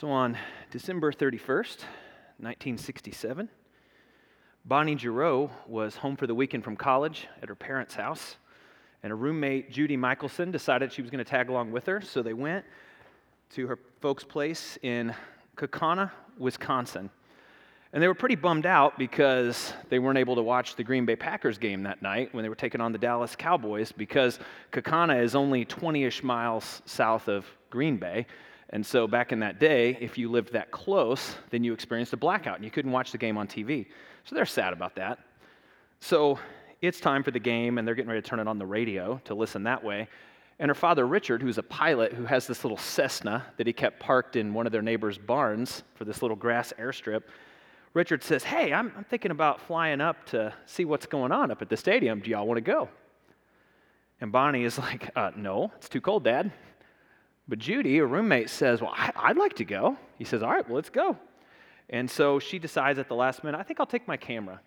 So on December 31st, 1967, Bonnie Giroux was home for the weekend from college at her parents' house, and her roommate, Judy Michelson, decided she was going to tag along with her, so they went to her folks' place in Kaukauna, Wisconsin. And they were pretty bummed out because they weren't able to watch the Green Bay Packers game that night when they were taking on the Dallas Cowboys because Kaukauna is only 20 ish miles south of Green Bay. And so back in that day, if you lived that close, then you experienced a blackout and you couldn't watch the game on TV. So they're sad about that. So it's time for the game, and they're getting ready to turn it on the radio to listen that way. And her father, Richard, who's a pilot who has this little Cessna that he kept parked in one of their neighbors' barns for this little grass airstrip, Richard says, Hey, I'm, I'm thinking about flying up to see what's going on up at the stadium. Do y'all want to go? And Bonnie is like, uh, No, it's too cold, Dad. But Judy, her roommate, says, Well, I, would like to go. He says, All right, well, let's go. And so she decides at the last minute, I think I'll take my camera.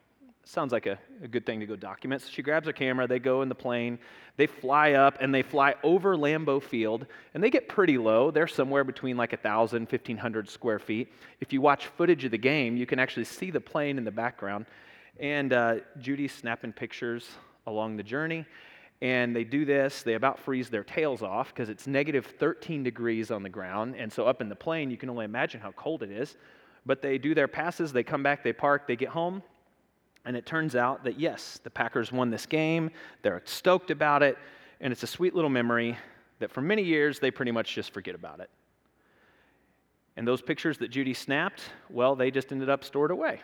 Sounds like a, a, good thing to go document. So she grabs her camera, they go in the plane, they fly up, and they fly over Lambeau Field, and they get pretty low. They're somewhere between like 1,000, 1,500 square feet. If you watch footage of the game, you can actually see the plane in the background. And uh, Judy's snapping pictures along the journey. And they do this, they about freeze their tails off because it's negative 13 degrees on the ground. And so up in the plane, you can only imagine how cold it is. But they do their passes, they come back, they park, they get home. And it turns out that yes, the Packers won this game. They're stoked about it. And it's a sweet little memory that for many years they pretty much just forget about it. And those pictures that Judy snapped, well, they just ended up stored away.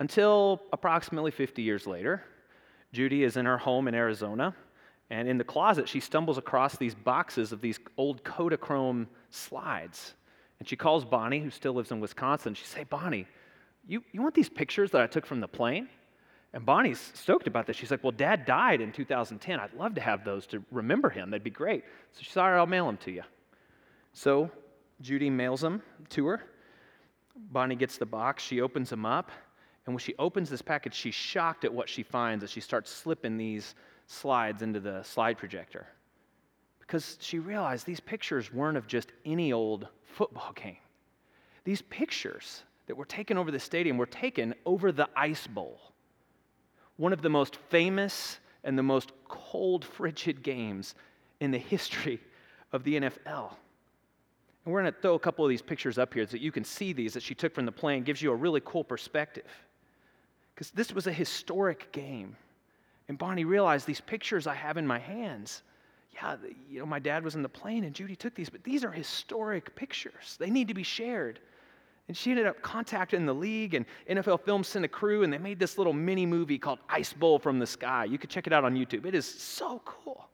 Until approximately 50 years later, Judy is in her home in Arizona, and in the closet, she stumbles across these boxes of these old Kodachrome slides. And she calls Bonnie, who still lives in Wisconsin. She says, Bonnie, you, you want these pictures that I took from the plane? And Bonnie's stoked about this. She's like, Well, Dad died in 2010. I'd love to have those to remember him. That'd be great. So she's all right, I'll mail them to you. So Judy mails them to her. Bonnie gets the box. She opens them up. And when she opens this package, she's shocked at what she finds as she starts slipping these slides into the slide projector. Because she realized these pictures weren't of just any old football game. These pictures that were taken over the stadium were taken over the Ice Bowl, one of the most famous and the most cold, frigid games in the history of the NFL. And we're going to throw a couple of these pictures up here so that you can see these that she took from the plane, gives you a really cool perspective because this was a historic game. And Bonnie realized these pictures I have in my hands. Yeah, you know, my dad was in the plane and Judy took these, but these are historic pictures. They need to be shared. And she ended up contacting the league, and NFL Films sent a crew, and they made this little mini movie called Ice Bowl from the Sky. You could check it out on YouTube. It is so cool.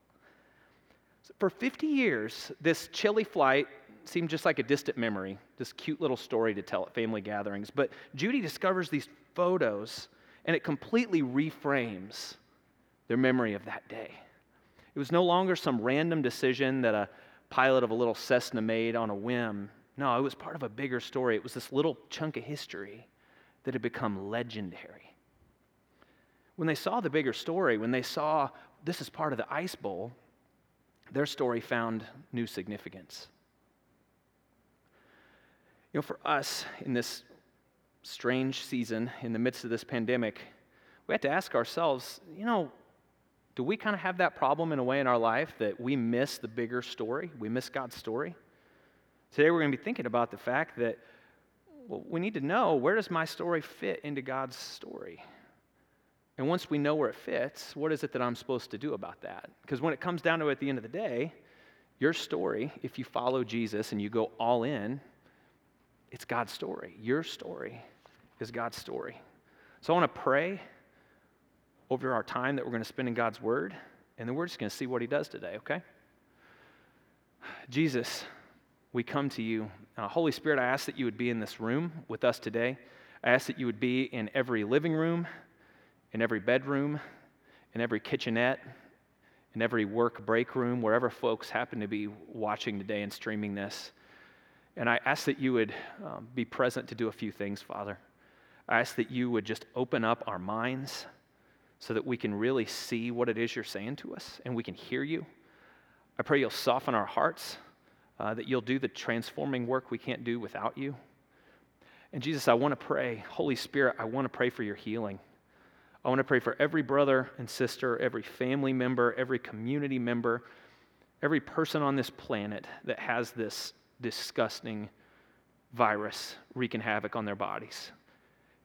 So for 50 years, this chilly flight seemed just like a distant memory, this cute little story to tell at family gatherings. But Judy discovers these photos and it completely reframes their memory of that day. It was no longer some random decision that a pilot of a little Cessna made on a whim. No, it was part of a bigger story. It was this little chunk of history that had become legendary. When they saw the bigger story, when they saw this is part of the Ice Bowl, their story found new significance. You know, for us in this strange season in the midst of this pandemic, we have to ask ourselves, you know, do we kind of have that problem in a way in our life that we miss the bigger story? We miss God's story? Today we're going to be thinking about the fact that well, we need to know where does my story fit into God's story? And once we know where it fits, what is it that I'm supposed to do about that? Because when it comes down to it at the end of the day, your story, if you follow Jesus and you go all in, it's God's story. Your story is God's story. So I want to pray over our time that we're going to spend in God's Word, and then we're just going to see what He does today, okay? Jesus, we come to you. Uh, Holy Spirit, I ask that you would be in this room with us today. I ask that you would be in every living room, in every bedroom, in every kitchenette, in every work break room, wherever folks happen to be watching today and streaming this. And I ask that you would um, be present to do a few things, Father. I ask that you would just open up our minds so that we can really see what it is you're saying to us and we can hear you. I pray you'll soften our hearts. uh, that you'll do the transforming work we can't do without you. And Jesus, I want to pray, Holy Spirit, I want to pray for your healing. I want to pray for every brother and sister, every family member, every community member, every person on this planet that has this disgusting virus wreaking havoc on their bodies.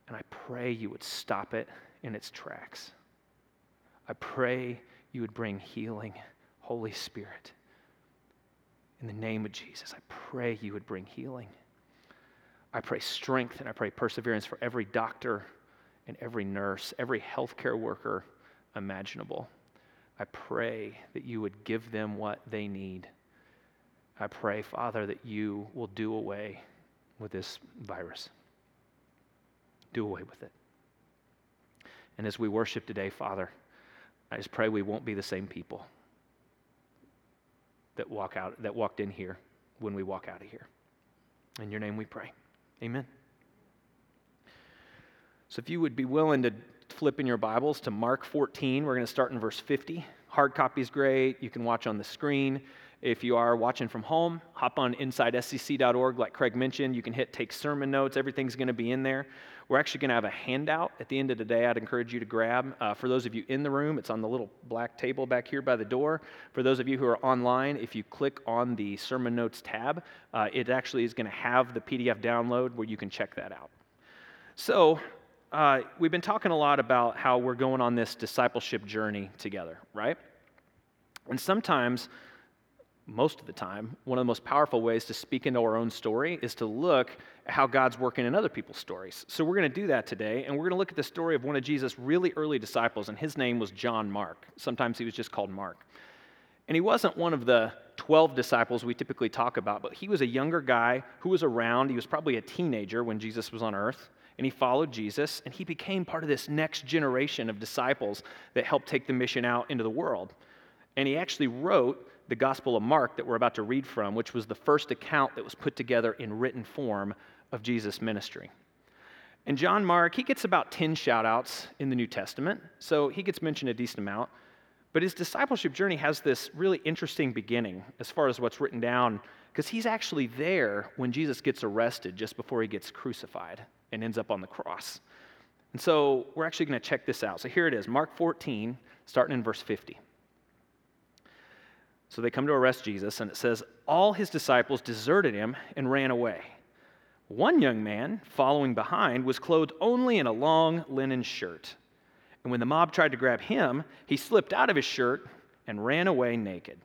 And I pray you would stop it in its tracks. I pray you would bring healing, Holy Spirit. In the name of Jesus, I pray you would bring healing. I pray strength and I pray perseverance for every doctor and every nurse, every healthcare worker imaginable. I pray that you would give them what they need. I pray, Father, that you will do away with this virus. Do away with it. And as we worship today, Father, I just pray we won't be the same people that walk out that walked in here when we walk out of here. In your name we pray. Amen. So if you would be willing to flip in your Bibles to Mark 14, we're going to start in verse 50. Hard copy is great. You can watch on the screen. If you are watching from home, hop on insidescc.org, like Craig mentioned. You can hit take sermon notes. Everything's going to be in there. We're actually going to have a handout at the end of the day I'd encourage you to grab. Uh, for those of you in the room, it's on the little black table back here by the door. For those of you who are online, if you click on the sermon notes tab, uh, it actually is going to have the PDF download where you can check that out. So, uh, we've been talking a lot about how we're going on this discipleship journey together, right? And sometimes most of the time, one of the most powerful ways to speak into our own story is to look at how God's working in other people's stories. So we're going to do that today, and we're going to look at the story of one of Jesus' really early disciples, and his name was John Mark. Sometimes he was just called Mark. And he wasn't one of the 12 disciples we typically talk about, but he was a younger guy who was around. He was probably a teenager when Jesus was on earth, and he followed Jesus, and he became part of this next generation of disciples that helped take the mission out into the world. And he actually wrote the Gospel of Mark that we're about to read from, which was the first account that was put together in written form of Jesus' ministry. And John Mark, he gets about 10 shout outs in the New Testament, so he gets mentioned a decent amount. But his discipleship journey has this really interesting beginning as far as what's written down, because he's actually there when Jesus gets arrested just before he gets crucified and ends up on the cross. And so we're actually going to check this out. So here it is Mark 14, starting in verse 50. So they come to arrest Jesus, and it says, All his disciples deserted him and ran away. One young man, following behind, was clothed only in a long linen shirt. And when the mob tried to grab him, he slipped out of his shirt and ran away naked.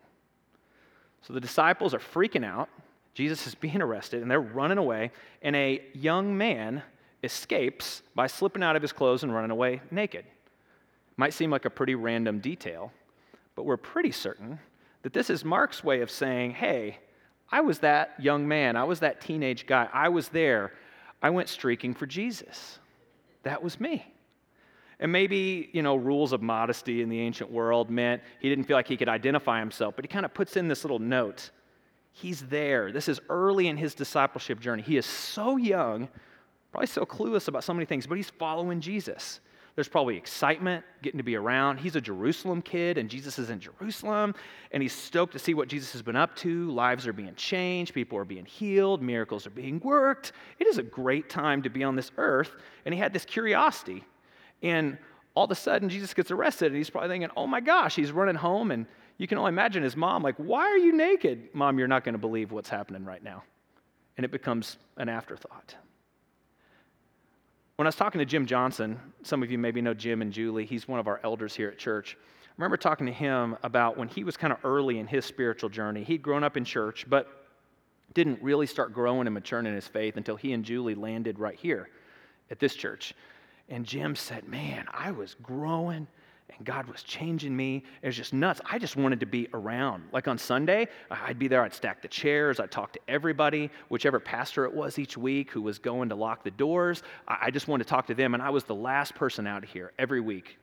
So the disciples are freaking out. Jesus is being arrested, and they're running away. And a young man escapes by slipping out of his clothes and running away naked. Might seem like a pretty random detail, but we're pretty certain that this is Mark's way of saying, hey, I was that young man. I was that teenage guy. I was there. I went streaking for Jesus. That was me. And maybe, you know, rules of modesty in the ancient world meant he didn't feel like he could identify himself, but he kind of puts in this little note. He's there. This is early in his discipleship journey. He is so young, probably so clueless about so many things, but he's following Jesus. There's probably excitement getting to be around. He's a Jerusalem kid, and Jesus is in Jerusalem, and he's stoked to see what Jesus has been up to. Lives are being changed, people are being healed, miracles are being worked. It is a great time to be on this earth, and he had this curiosity. And all of a sudden, Jesus gets arrested, and he's probably thinking, oh my gosh, he's running home, and you can only imagine his mom, like, why are you naked? Mom, you're not going to believe what's happening right now. And it becomes an afterthought. When I was talking to Jim Johnson, some of you maybe know Jim and Julie, he's one of our elders here at church. I remember talking to him about when he was kind of early in his spiritual journey. He'd grown up in church, but didn't really start growing and maturing in his faith until he and Julie landed right here at this church. And Jim said, Man, I was growing and God was changing me. It was just nuts. I just wanted to be around. Like on Sunday, I'd be there, I'd stack the chairs, I'd talk to everybody, whichever pastor it was each week who was going to lock the doors. I just wanted to talk to them, and I was the last person out here every week.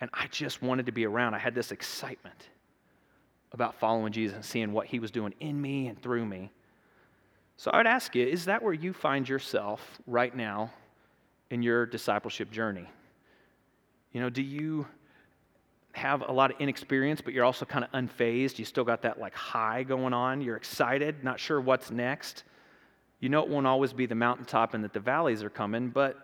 And I just wanted to be around. I had this excitement about following Jesus and seeing what he was doing in me and through me. So I would ask you, is that where you find yourself right now in your discipleship journey? You know, do you have a lot of inexperience, but you're also kind of unfazed. You still got that like high going on. You're excited, not sure what's next. You know it won't always be the mountaintop and that the valleys are coming, but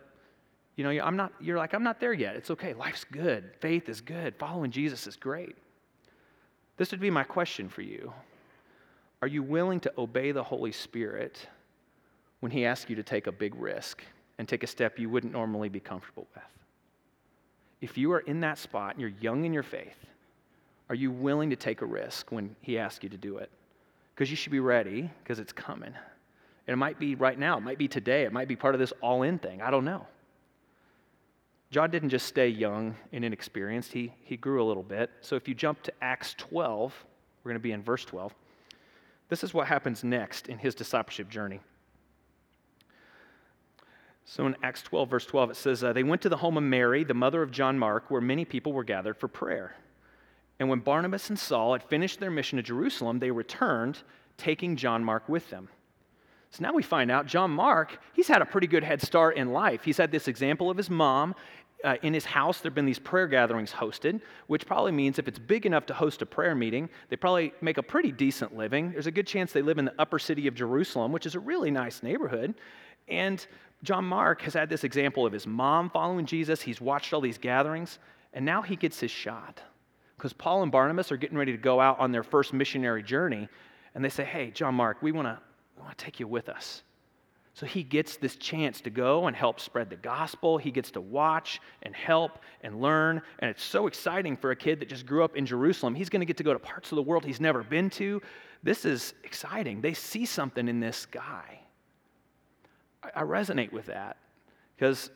you know, I'm not, you're like, I'm not there yet. It's okay. Life's good. Faith is good. Following Jesus is great. This would be my question for you. Are you willing to obey the Holy Spirit when He asks you to take a big risk and take a step you wouldn't normally be comfortable with? If you are in that spot and you're young in your faith, are you willing to take a risk when He asks you to do it? Because you should be ready because it's coming. And it might be right now, it might be today, it might be part of this all in thing. I don't know. John didn't just stay young and inexperienced, he, he grew a little bit. So if you jump to Acts 12, we're going to be in verse 12. This is what happens next in his discipleship journey. So in Acts 12, verse 12, it says, uh, They went to the home of Mary, the mother of John Mark, where many people were gathered for prayer. And when Barnabas and Saul had finished their mission to Jerusalem, they returned, taking John Mark with them. So now we find out John Mark, he's had a pretty good head start in life. He's had this example of his mom. Uh, in his house, there have been these prayer gatherings hosted, which probably means if it's big enough to host a prayer meeting, they probably make a pretty decent living. There's a good chance they live in the upper city of Jerusalem, which is a really nice neighborhood. And John Mark has had this example of his mom following Jesus. He's watched all these gatherings, and now he gets his shot. Because Paul and Barnabas are getting ready to go out on their first missionary journey, and they say, Hey, John Mark, we want to to take you with us. So he gets this chance to go and help spread the gospel. He gets to watch and help and learn. And it's so exciting for a kid that just grew up in Jerusalem. He's going to get to go to parts of the world he's never been to. This is exciting. They see something in this guy. I, resonate with that because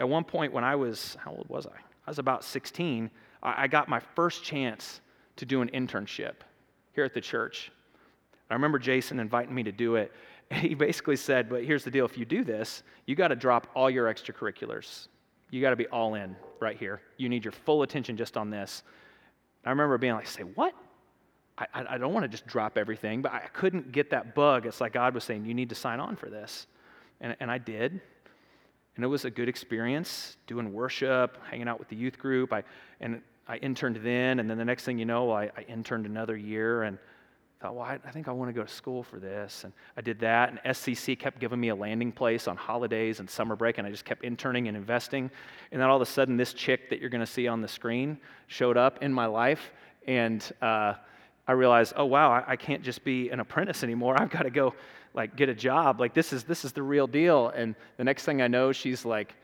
at one point when I was, how old was I? I was about 16. I got my first chance to do an internship here at the church. I remember Jason inviting me to do it. He basically said, But here's the deal if you do this, you got to drop all your extracurriculars. You got to be all in right here. You need your full attention just on this. I remember being like, Say, what? I, I don't want to just drop everything, but I couldn't get that bug. It's like God was saying, You need to sign on for this. And, and I did. And it was a good experience doing worship, hanging out with the youth group. I, and I interned then, and then the next thing you know, I, I interned another year and thought, well, I, I think I want to go to school for this. And I did that, and SCC kept giving me a landing place on holidays and summer break, and I just kept interning and investing. And then all of a sudden, this chick that you're going to see on the screen showed up in my life, and uh, I realized, oh, wow, I, I can't just be an apprentice anymore. I've got to go like get a job. Like this is this is the real deal. And the next thing I know, she's like,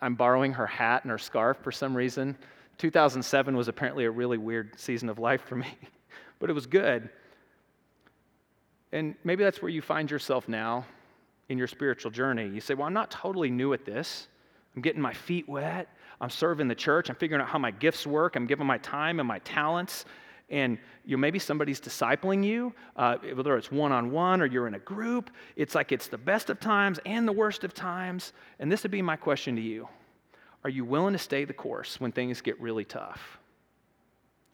I'm borrowing her hat and her scarf for some reason. 2007 was apparently a really weird season of life for me, but it was good. And maybe that's where you find yourself now in your spiritual journey. You say, Well, I'm not totally new at this. I'm getting my feet wet. I'm serving the church. I'm figuring out how my gifts work. I'm giving my time and my talents and you know, maybe somebody's discipling you, uh, whether it's one on one or you're in a group. It's like it's the best of times and the worst of times. And this would be my question to you Are you willing to stay the course when things get really tough?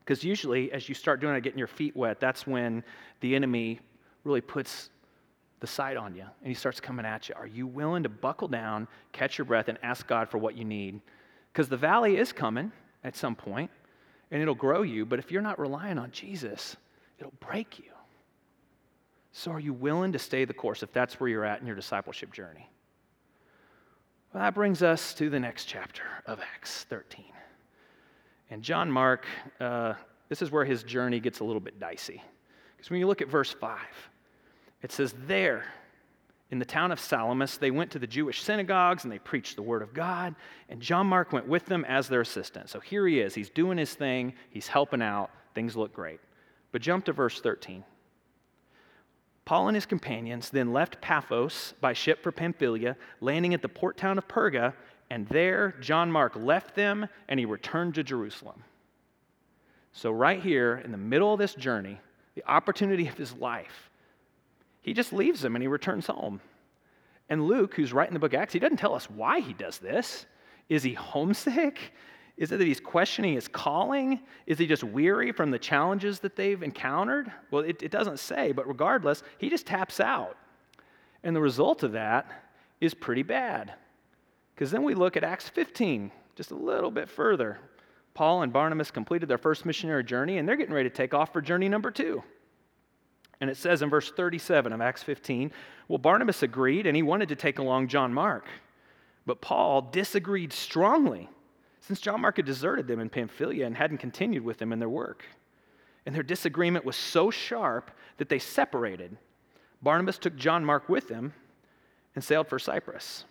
Because usually, as you start doing it, getting your feet wet, that's when the enemy really puts the sight on you and he starts coming at you. Are you willing to buckle down, catch your breath, and ask God for what you need? Because the valley is coming at some point and it'll grow you. But if you're not relying on Jesus, it'll break you. So, are you willing to stay the course if that's where you're at in your discipleship journey? Well, that brings us to the next chapter of Acts 13. And John Mark, uh, this is where his journey gets a little bit dicey. Because when you look at verse 5, it says, There, in the town of Salamis, they went to the Jewish synagogues and they preached the word of God, and John Mark went with them as their assistant. So here he is. He's doing his thing, he's helping out. Things look great. But jump to verse 13. Paul and his companions then left Paphos by ship for Pamphylia, landing at the port town of Perga, and there John Mark left them and he returned to Jerusalem. So, right here in the middle of this journey, the opportunity of his life, he just leaves them and he returns home. And Luke, who's writing the book Acts, he doesn't tell us why he does this. Is he homesick? Is it that he's questioning his calling? Is he just weary from the challenges that they've encountered? Well, it, it doesn't say, but regardless, he just taps out. And the result of that is pretty bad. Because then we look at Acts 15, just a little bit further. Paul and Barnabas completed their first missionary journey, and they're getting ready to take off for journey number two. And it says in verse 37 of Acts 15, well, Barnabas agreed and he wanted to take along John Mark. But Paul disagreed strongly since John Mark had deserted them in Pamphylia and hadn't continued with them in their work. And their disagreement was so sharp that they separated. Barnabas took John Mark with him and sailed for Cyprus.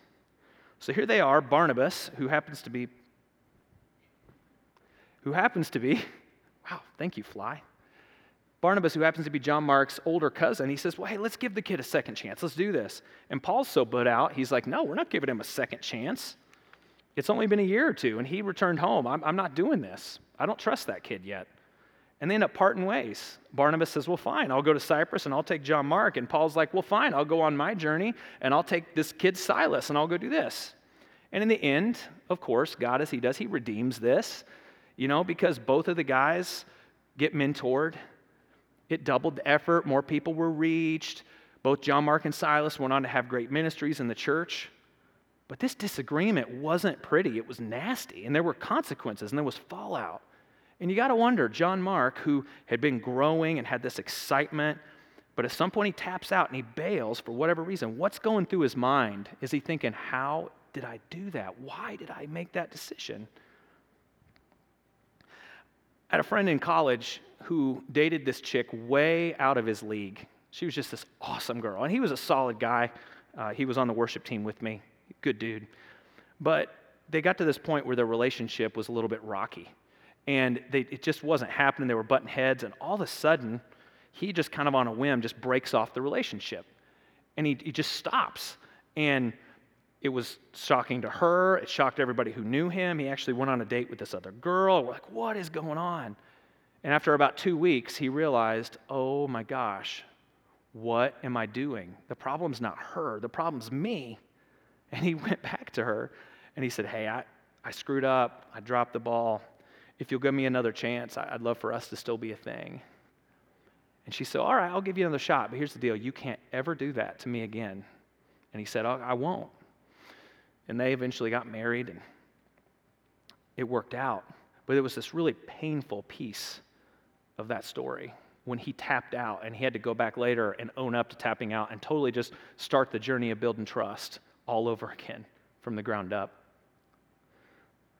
So here they are, Barnabas, who happens to be who happens to be wow, thank you, fly. Barnabas, who happens to be John Mark's older cousin, he says, Well, hey, let's give the kid a second chance. Let's do this. And Paul's so put out, he's like, No, we're not giving him a second chance. It's only been a year or two, and he returned home. I'm, I'm not doing this. I don't trust that kid yet. And they end up parting ways. Barnabas says, Well, fine, I'll go to Cyprus and I'll take John Mark. And Paul's like, Well, fine, I'll go on my journey and I'll take this kid Silas and I'll go do this. And in the end, of course, God, as He does, He redeems this, you know, because both of the guys get mentored it doubled the effort, more people were reached. Both John Mark and Silas went on to have great ministries in the church. But this disagreement wasn't pretty, it was nasty, and there were consequences, and there was fallout. And you got to wonder John Mark, who had been growing and had this excitement, but at some point he taps out and he bails for whatever reason. What's going through his mind? Is he thinking, How did I do that? Why did I make that decision? I had a friend in college who dated this chick way out of his league. She was just this awesome girl. And he was a solid guy. Uh, he was on the worship team with me. Good dude. But they got to this point where their relationship was a little bit rocky. And they, it just wasn't happening. They were butting heads. And all of a sudden, he just kind of on a whim just breaks off the relationship. And he, he just stops. And it was shocking to her. It shocked everybody who knew him. He actually went on a date with this other girl. We're like, what is going on? And after about two weeks, he realized, oh my gosh, what am I doing? The problem's not her, the problem's me. And he went back to her and he said, hey, I, I screwed up. I dropped the ball. If you'll give me another chance, I'd love for us to still be a thing. And she said, All right, I'll give you another shot, but here's the deal you can't ever do that to me again. And he said, oh, I won't. And they eventually got married and it worked out. But it was this really painful piece of that story when he tapped out and he had to go back later and own up to tapping out and totally just start the journey of building trust all over again from the ground up.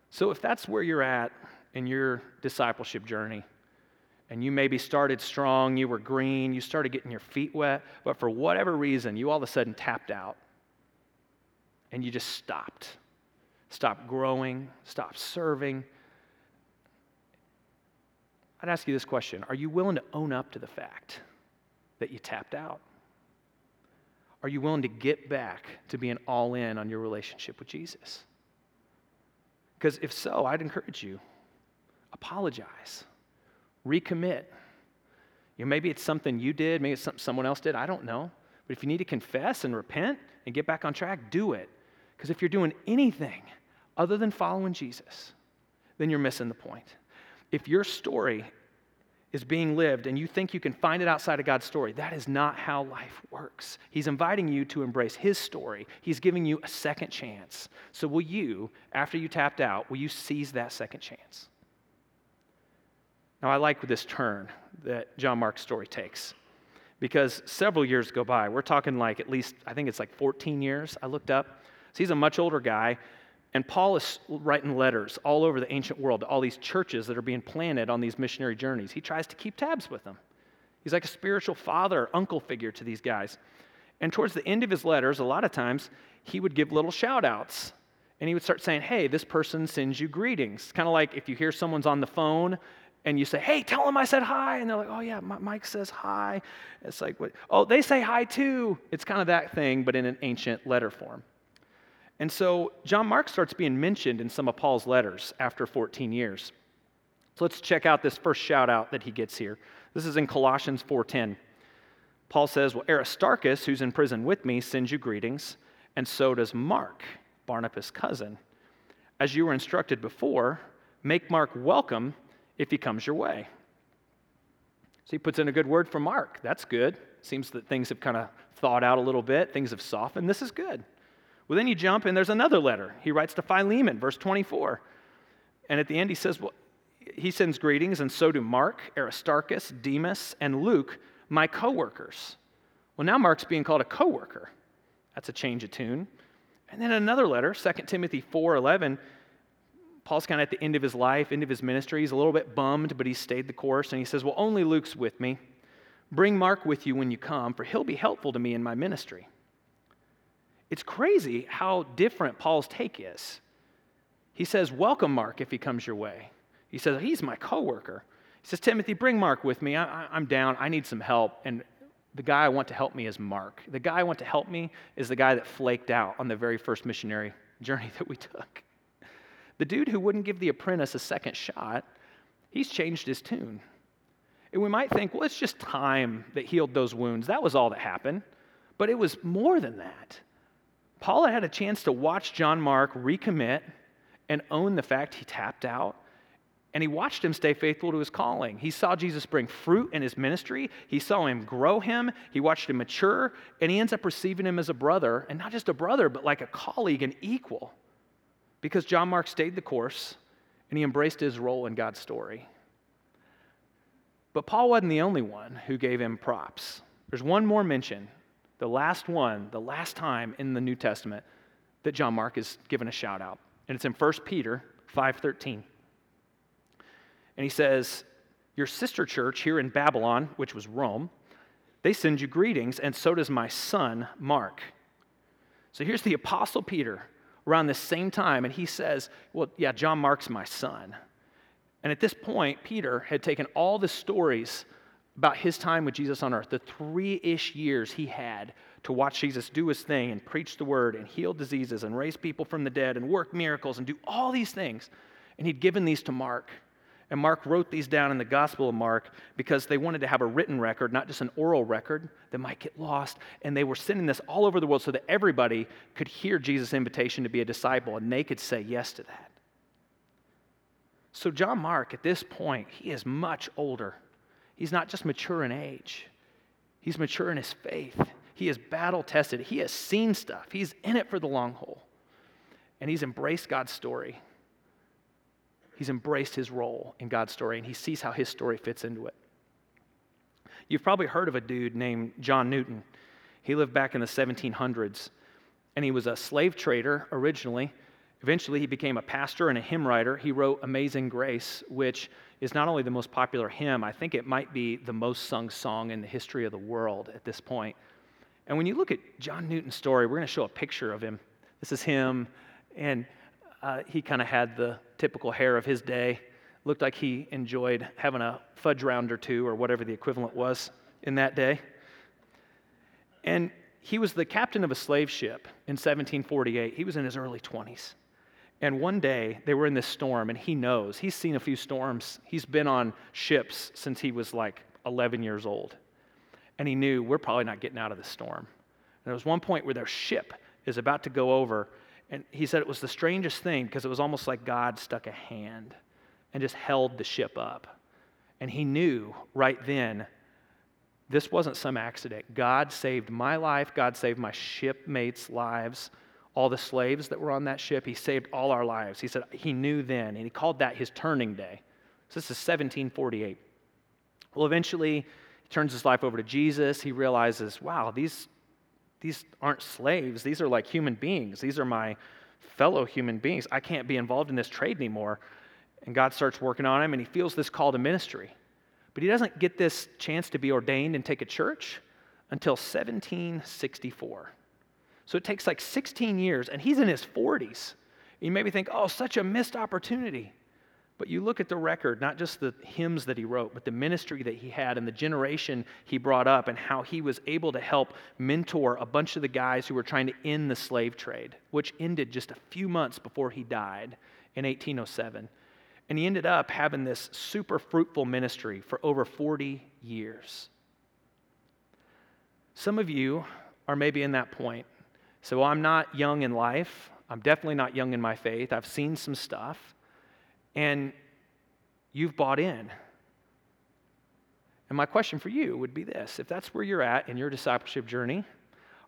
So, if that's where you're at in your discipleship journey, and you maybe started strong, you were green, you started getting your feet wet, but for whatever reason, you all of a sudden tapped out and you just stopped. Stopped growing, stopped serving. I'd ask you this question Are you willing to own up to the fact that you tapped out? Are you willing to get back to being all in on your relationship with Jesus? Because if so, I'd encourage you apologize, recommit. You know, maybe it's something you did, maybe it's something someone else did, I don't know. But if you need to confess and repent and get back on track, do it. Because if you're doing anything other than following Jesus, then you're missing the point. If your story is being lived and you think you can find it outside of God's story, that is not how life works. He's inviting you to embrace His story. He's giving you a second chance. So, will you, after you tapped out, will you seize that second chance? Now, I like this turn that John Mark's story takes because several years go by. We're talking like at least, I think it's like 14 years. I looked up. So he's a much older guy. And Paul is writing letters all over the ancient world to all these churches that are being planted on these missionary journeys. He tries to keep tabs with them. He's like a spiritual father, uncle figure to these guys. And towards the end of his letters, a lot of times, he would give little shout outs. And he would start saying, Hey, this person sends you greetings. Kind of like if you hear someone's on the phone and you say, Hey, tell them I said hi. And they're like, Oh, yeah, Mike says hi. It's like? Oh, they say hi too. It's kind of that thing, but in an ancient letter form. And so John Mark starts being mentioned in some of Paul's letters after 14 years. So let's check out this first shout out that he gets here. This is in Colossians 4:10. Paul says, "Well, Aristarchus, who's in prison with me, sends you greetings, and so does Mark, Barnabas' cousin. As you were instructed before, make Mark welcome if he comes your way." So he puts in a good word for Mark. That's good. Seems that things have kind of thawed out a little bit, things have softened. This is good. Well, then you jump and there's another letter. He writes to Philemon, verse 24. And at the end, he says, Well, he sends greetings, and so do Mark, Aristarchus, Demas, and Luke, my co workers. Well, now Mark's being called a co worker. That's a change of tune. And then another letter, 2 Timothy 4 11. Paul's kind of at the end of his life, end of his ministry. He's a little bit bummed, but he stayed the course. And he says, Well, only Luke's with me. Bring Mark with you when you come, for he'll be helpful to me in my ministry. It's crazy how different Paul's take is. He says, Welcome Mark if he comes your way. He says, He's my coworker. He says, Timothy, bring Mark with me. I, am down. I need some help. And the guy I want to help me is Mark. The guy I want to help me is the guy that flaked out on the very first missionary journey that we took. The dude who wouldn't give the apprentice a second shot, he's changed his tune. And we might think, well, it's just time that healed those wounds. That was all that happened. But it was more than that. Paul had a chance to watch John Mark recommit and own the fact he tapped out. And he watched him stay faithful to his calling. He saw Jesus bring fruit in his ministry. He saw him grow him. He watched him mature. And he ends up receiving him as a brother, and not just a brother, but like a colleague and equal. Because John Mark stayed the course and he embraced his role in God's story. But Paul wasn't the only one who gave him props. There's one more mention, the last one, the last time in the New Testament that John Mark is given a shout out and it's in 1 Peter 5:13. And he says, "Your sister church here in Babylon, which was Rome, they send you greetings, and so does my son Mark." So here's the apostle Peter around the same time and he says, "Well, yeah, John Mark's my son." And at this point, Peter had taken all the stories about his time with Jesus on earth, the three ish years he had to watch Jesus do his thing and preach the word and heal diseases and raise people from the dead and work miracles and do all these things. And he'd given these to Mark. And Mark wrote these down in the Gospel of Mark because they wanted to have a written record, not just an oral record that might get lost. And they were sending this all over the world so that everybody could hear Jesus' invitation to be a disciple and they could say yes to that. So, John Mark, at this point, he is much older. He's not just mature in age, he's mature in his faith. He is battle tested. He has seen stuff. He's in it for the long haul. And he's embraced God's story. He's embraced his role in God's story, and he sees how his story fits into it. You've probably heard of a dude named John Newton. He lived back in the 1700s, and he was a slave trader originally. Eventually, he became a pastor and a hymn writer. He wrote Amazing Grace, which is not only the most popular hymn, I think it might be the most sung song in the history of the world at this point. And when you look at John Newton's story, we're going to show a picture of him. This is him, and uh, he kind of had the typical hair of his day. Looked like he enjoyed having a fudge round or two, or whatever the equivalent was in that day. And he was the captain of a slave ship in 1748. He was in his early 20s. And one day they were in this storm, and he knows. He's seen a few storms. He's been on ships since he was like 11 years old and he knew we're probably not getting out of the storm. And there was one point where their ship is about to go over, and he said it was the strangest thing because it was almost like God stuck a hand and just held the ship up. And he knew right then this wasn't some accident. God saved my life, God saved my shipmates' lives, all the slaves that were on that ship. He saved all our lives. He said he knew then, and he called that his turning day. So this is 1748. Well, eventually, he turns his life over to Jesus. He realizes, wow, these, these aren't slaves. These are like human beings. These are my fellow human beings. I can't be involved in this trade anymore. And God starts working on him, and he feels this call to ministry. But he doesn't get this chance to be ordained and take a church until 1764. So it takes like 16 years, and he's in his 40s. You maybe think, oh, such a missed opportunity. But you look at the record, not just the hymns that he wrote, but the ministry that he had and the generation he brought up, and how he was able to help mentor a bunch of the guys who were trying to end the slave trade, which ended just a few months before he died in 1807. And he ended up having this super fruitful ministry for over 40 years. Some of you are maybe in that point. So, I'm not young in life. I'm definitely not young in my faith. I've seen some stuff and you've bought in. And my question for you would be this if that's where you're at in your discipleship journey,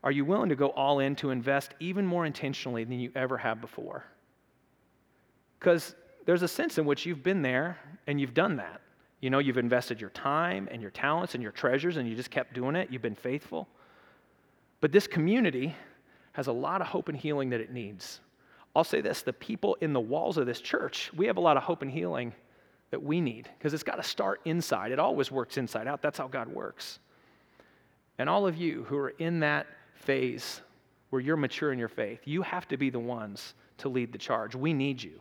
are you willing to go all in to invest even more intentionally than you ever have before? Because there's a sense in which you've been there and you've done that. You know, you've invested your time and your talents and your treasures and you just kept doing it. You've been faithful. But this community has a lot of hope and healing that it needs. I'll say this the people in the walls of this church, we have a lot of hope and healing that we need because it's got to start inside. It always works inside out. That's how God works. And all of you who are in that phase where you're mature in your faith, you have to be the ones to lead the charge. We need you.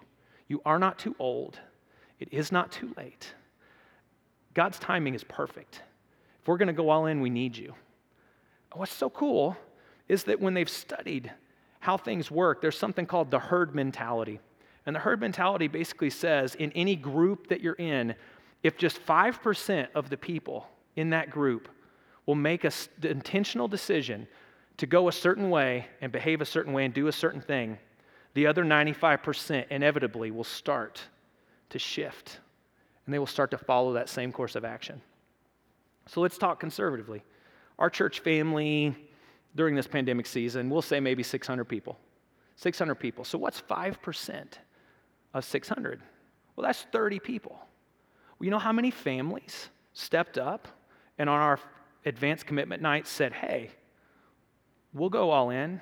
You are not too old, it is not too late. God's timing is perfect. If we're going to go all in, we need you. What's so cool is that when they've studied how things work, there's something called the herd mentality. And the herd mentality basically says in any group that you're in, if just 5% of the people in that group will make an intentional decision to go a certain way and behave a certain way and do a certain thing, the other 95% inevitably will start to shift and they will start to follow that same course of action. So let's talk conservatively. Our church family during this pandemic season, we'll say maybe 600 people. 600 people. So what's 5% of 600? Well, that's 30 people. Well, you know how many families stepped up and on our advanced commitment night said, hey, we'll go all in,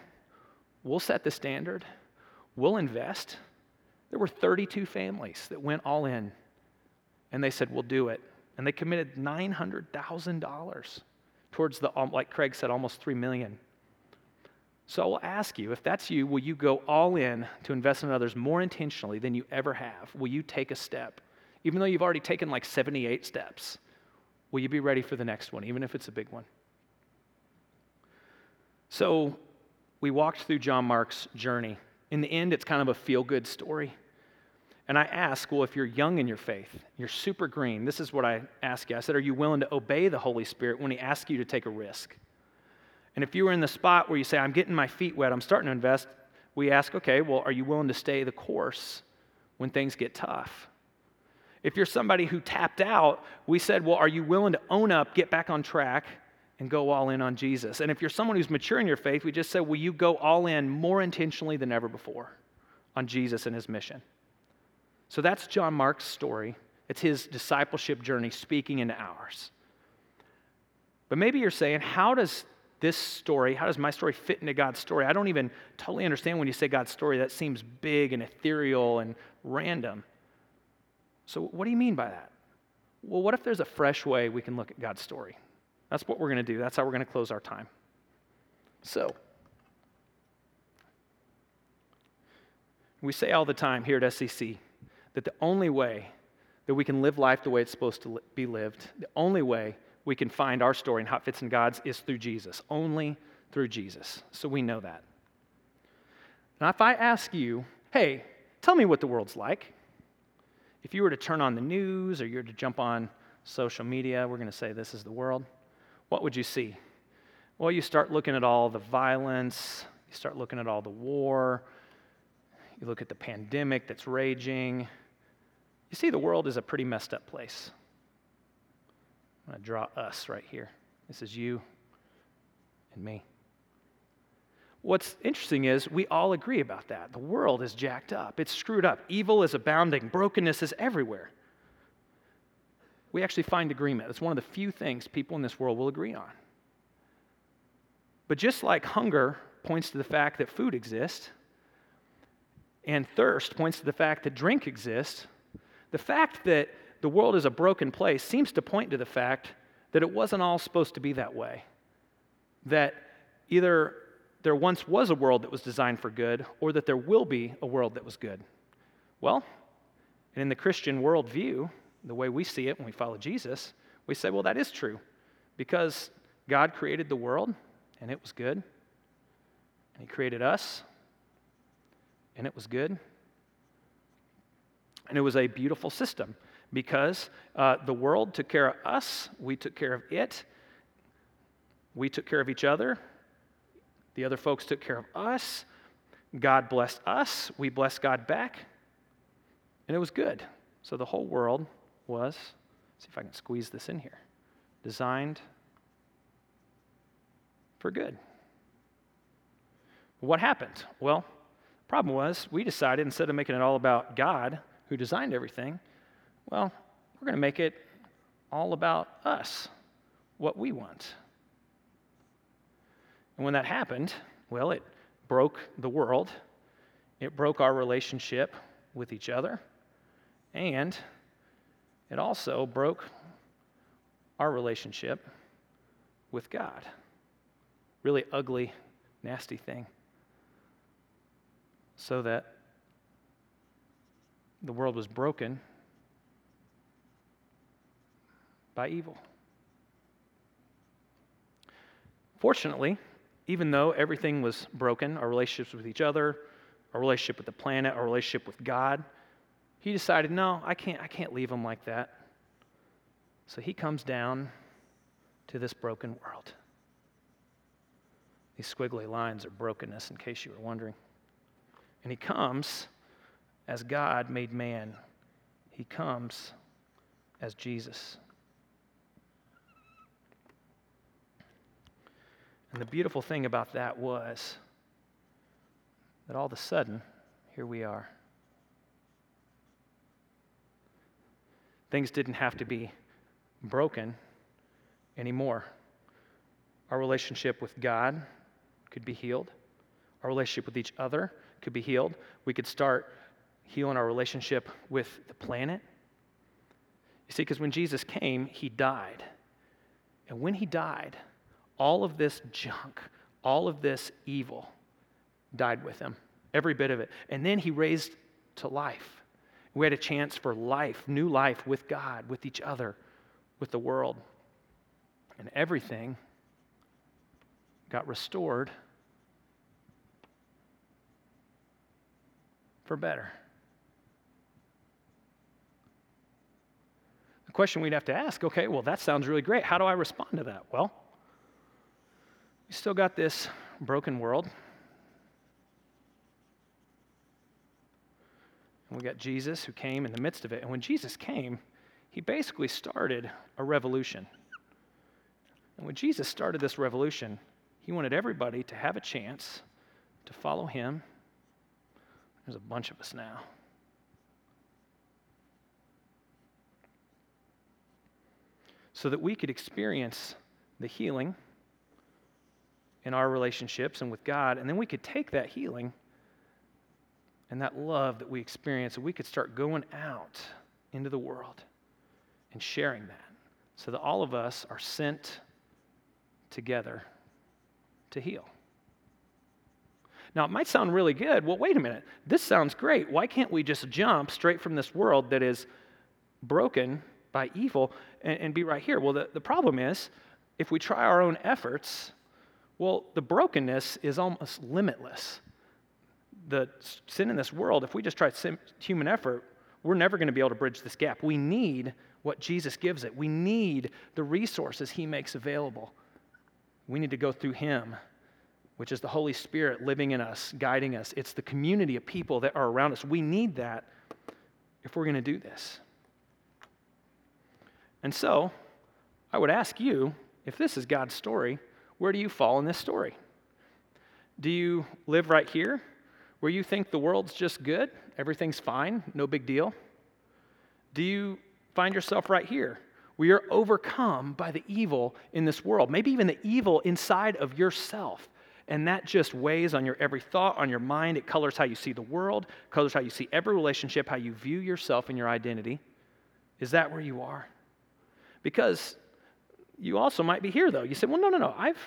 we'll set the standard, we'll invest. There were 32 families that went all in and they said, We'll do it. And they committed $900,000 towards the, um, like Craig said, almost 3 million. So I will ask you, if that's you, will you go all in to invest in others more intentionally than you ever have? Will you take a step? Even though you've already taken like 78 steps, will you be ready for the next one, even if it's a big one? So we walked through John Mark's journey. In the end, it's kind of a feel good story. And I ask, well, if you're young in your faith, you're super green, this is what I ask you. I said, Are you willing to obey the Holy Spirit when He asks you to take a risk? And if you were in the spot where you say, I'm getting my feet wet, I'm starting to invest, we ask, okay, well, are you willing to stay the course when things get tough? If you're somebody who tapped out, we said, well, are you willing to own up, get back on track, and go all in on Jesus? And if you're someone who's mature in your faith, we just said, will you go all in more intentionally than ever before on Jesus and His mission? So that's John Mark's story. It's his discipleship journey speaking into ours. But maybe you're saying, how does this story, how does my story fit into God's story? I don't even totally understand when you say God's story. That seems big and ethereal and random. So, what do you mean by that? Well, what if there's a fresh way we can look at God's story? That's what we're going to do. That's how we're going to close our time. So, we say all the time here at SCC that the only way that we can live life the way it's supposed to be lived, the only way we can find our story and how it fits in God's is through Jesus, only through Jesus. So we know that. Now, if I ask you, hey, tell me what the world's like, if you were to turn on the news or you were to jump on social media, we're going to say this is the world, what would you see? Well, you start looking at all the violence, you start looking at all the war, you look at the pandemic that's raging, you see, the world is a pretty messed up place. I'm going to draw us right here. This is you and me. What's interesting is we all agree about that. The world is jacked up, it's screwed up. Evil is abounding, brokenness is everywhere. We actually find agreement. It's one of the few things people in this world will agree on. But just like hunger points to the fact that food exists, and thirst points to the fact that drink exists, the fact that the world is a broken place seems to point to the fact that it wasn't all supposed to be that way. That either there once was a world that was designed for good, or that there will be a world that was good. Well, and in the Christian worldview, the way we see it when we follow Jesus, we say, well, that is true. Because God created the world, and it was good. And He created us, and it was good. And it was a beautiful system because uh, the world took care of us, we took care of it, we took care of each other, the other folks took care of us, God blessed us, we blessed God back, and it was good. So the whole world was, see if I can squeeze this in here, designed for good. What happened? Well, problem was we decided instead of making it all about God, who designed everything, well, we're going to make it all about us, what we want. And when that happened, well, it broke the world, it broke our relationship with each other, and it also broke our relationship with God. Really ugly, nasty thing. So that the world was broken by evil. Fortunately, even though everything was broken our relationships with each other, our relationship with the planet, our relationship with God he decided, no, I can't, I can't leave him like that. So he comes down to this broken world. These squiggly lines are brokenness, in case you were wondering. And he comes as God made man, he comes as Jesus. And the beautiful thing about that was that all of a sudden, here we are. Things didn't have to be broken anymore. Our relationship with God could be healed. Our relationship with each other could be healed. We could start healing our relationship with the planet. You see, because when Jesus came, he died. And when he died, all of this junk, all of this evil died with him, every bit of it. And then he raised to life. We had a chance for life, new life with God, with each other, with the world. And everything got restored for better. The question we'd have to ask okay, well, that sounds really great. How do I respond to that? Well, we still got this broken world. And we got Jesus who came in the midst of it. And when Jesus came, he basically started a revolution. And when Jesus started this revolution, he wanted everybody to have a chance to follow him. There's a bunch of us now. So that we could experience the healing in our relationships and with God, and then we could take that healing and that love that we experience, and we could start going out into the world and sharing that so that all of us are sent together to heal. Now, it might sound really good. Well, wait a minute. This sounds great. Why can't we just jump straight from this world that is broken by evil and, and be right here? Well, the, the problem is if we try our own efforts, well, the brokenness is almost limitless the sin in this world, if we just try human effort, we're never going to be able to bridge this gap. We need what Jesus gives it. We need the resources he makes available. We need to go through him, which is the Holy Spirit living in us, guiding us. It's the community of people that are around us. We need that if we're going to do this. And so, I would ask you if this is God's story, where do you fall in this story? Do you live right here? where you think the world's just good, everything's fine, no big deal? Do you find yourself right here, where you're overcome by the evil in this world, maybe even the evil inside of yourself? And that just weighs on your every thought, on your mind. It colors how you see the world, colors how you see every relationship, how you view yourself and your identity. Is that where you are? Because you also might be here, though. You say, well, no, no, no. I've,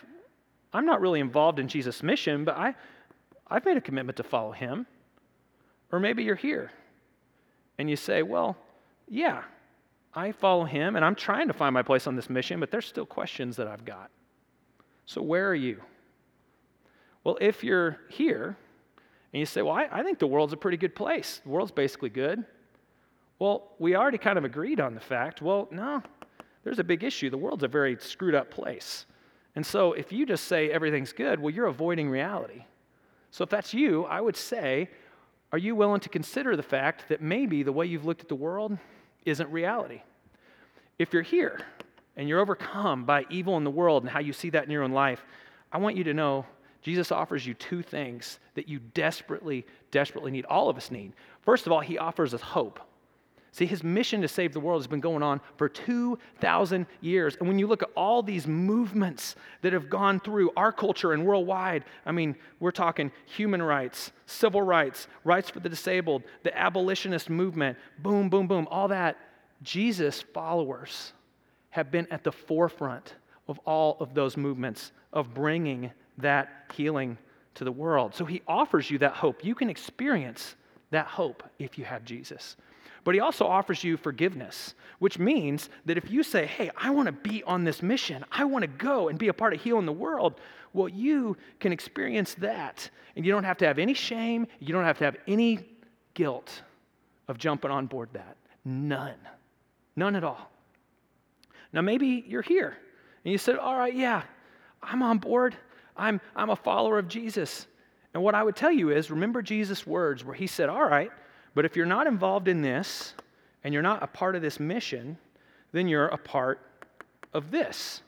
I'm not really involved in Jesus' mission, but I, I've made a commitment to follow him. Or maybe you're here and you say, well, yeah, I follow him and I'm trying to find my place on this mission, but there's still questions that I've got. So where are you? Well, if you're here and you say, well, I, I think the world's a pretty good place, the world's basically good. Well, we already kind of agreed on the fact, well, no, there's a big issue. The world's a very screwed up place. And so if you just say everything's good, well, you're avoiding reality. So if that's you, I would say, are you willing to consider the fact that maybe the way you've looked at the world isn't reality? If you're here and you're overcome by evil in the world and how you see that in your own life, I want you to know Jesus offers you two things that you desperately, desperately need. All of us need. First of all, he offers us hope. See, his mission to save the world has been going on for 2,000 years. And when you look at all these movements that have gone through our culture and worldwide, I mean, we're talking human rights, civil rights, rights for the disabled, the abolitionist movement, boom, boom, boom, all that. Jesus' followers have been at the forefront of all of those movements of bringing that healing to the world. So he offers you that hope. You can experience that hope if you have Jesus. But he also offers you forgiveness, which means that if you say, Hey, I want to be on this mission, I want to go and be a part of healing the world, well, you can experience that. And you don't have to have any shame, you don't have to have any guilt of jumping on board that. None. None at all. Now, maybe you're here and you said, All right, yeah, I'm on board. I'm, I'm a follower of Jesus. And what I would tell you is remember Jesus' words where he said, All right, but if you're not involved in this and you're not a part of this mission, then you're a part of this.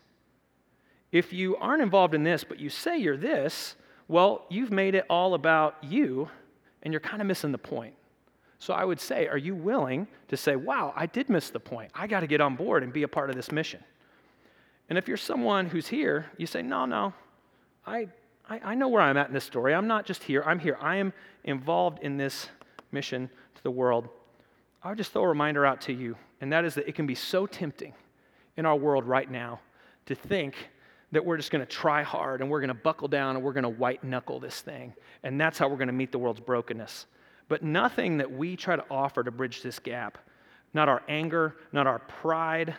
If you aren't involved in this, but you say you're this, well, you've made it all about you and you're kind of missing the point. So I would say, are you willing to say, wow, I did miss the point. I got to get on board and be a part of this mission? And if you're someone who's here, you say, no, no, I, I, I know where I'm at in this story. I'm not just here, I'm here. I am involved in this mission to the world, I'll just throw a reminder out to you, and that is that it can be so tempting in our world right now to think that we're just going to try hard and we're going to buckle down and we're going to white knuckle this thing. And that's how we're going to meet the world's brokenness. But nothing that we try to offer to bridge this gap, not our anger, not our pride,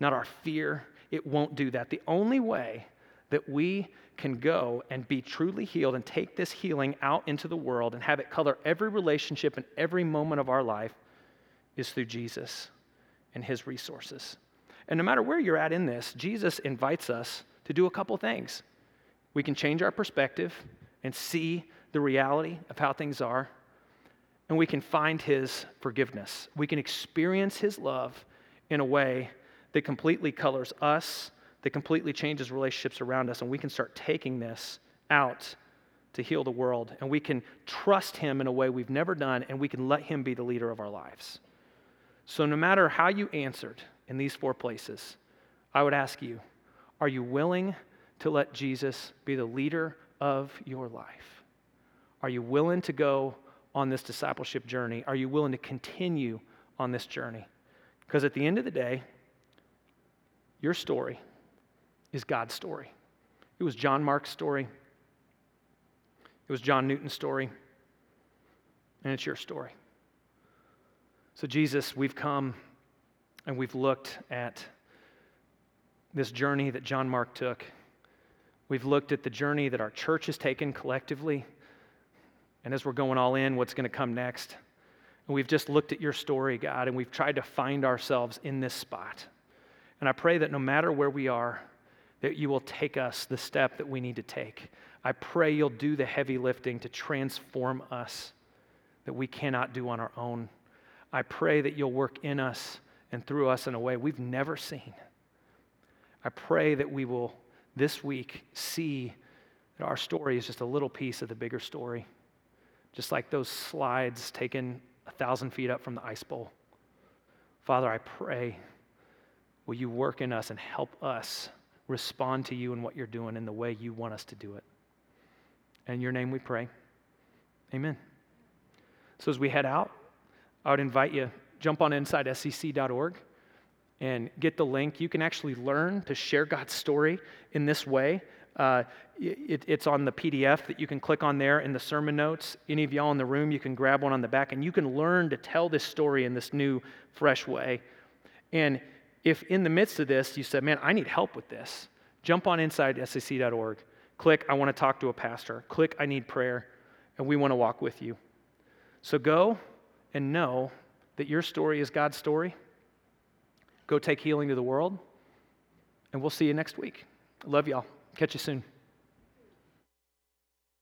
not our fear, it won't do that. The only way that we can go and be truly healed and take this healing out into the world and have it color every relationship and every moment of our life is through Jesus and his resources. And no matter where you're at in this, Jesus invites us to do a couple things. We can change our perspective and see the reality of how things are, and we can find his forgiveness. We can experience his love in a way that completely colors us that completely changes relationships around us, and we can start taking this out to heal the world, and we can trust Him in a way we've never done, and we can let Him be the leader of our lives. So, no matter how you answered in these four places, I would ask you are you willing to let Jesus be the leader of your life? Are you willing to go on this discipleship journey? Are you willing to continue on this journey? Because at the end of the day, your story is God's story. It was John Mark's story, it was John Newton's story, and it's your story. So, Jesus, we've come and we've looked at this journey that John Mark took. We've looked at the journey that our church has taken collectively. And as we're going all in, what's going to come next? And we've just looked at your story, God, and we've tried to find ourselves in this spot. And I pray that no matter where we are, that you will take us the step that we need to take. I pray you'll do the heavy lifting to transform us that we cannot do on our own. I pray that you'll work in us and through us in a way we've never seen. I pray that we will this week see that our story is just a little piece of the bigger story, just like those slides taken a thousand feet up from the ice bowl. Father, I pray, will you work in us and help us respond to you and what you're doing in the way you want us to do it. In your name we pray. Amen. So as we head out, I would invite you jump on insidescc.org and get the link. You can actually learn to share God's story in this way. Uh, it, it's on the PDF that you can click on there in the sermon notes. Any of y'all in the room, you can grab one on the back, and you can learn to tell this story in this new, fresh way. And if in the midst of this you said, man, I need help with this, jump on insidescc.org. Click, I want to talk to a pastor. Click, I need prayer, and we want to walk with you. So go and know that your story is God's story. Go take healing to the world, and we'll see you next week. Love y'all. Catch you soon.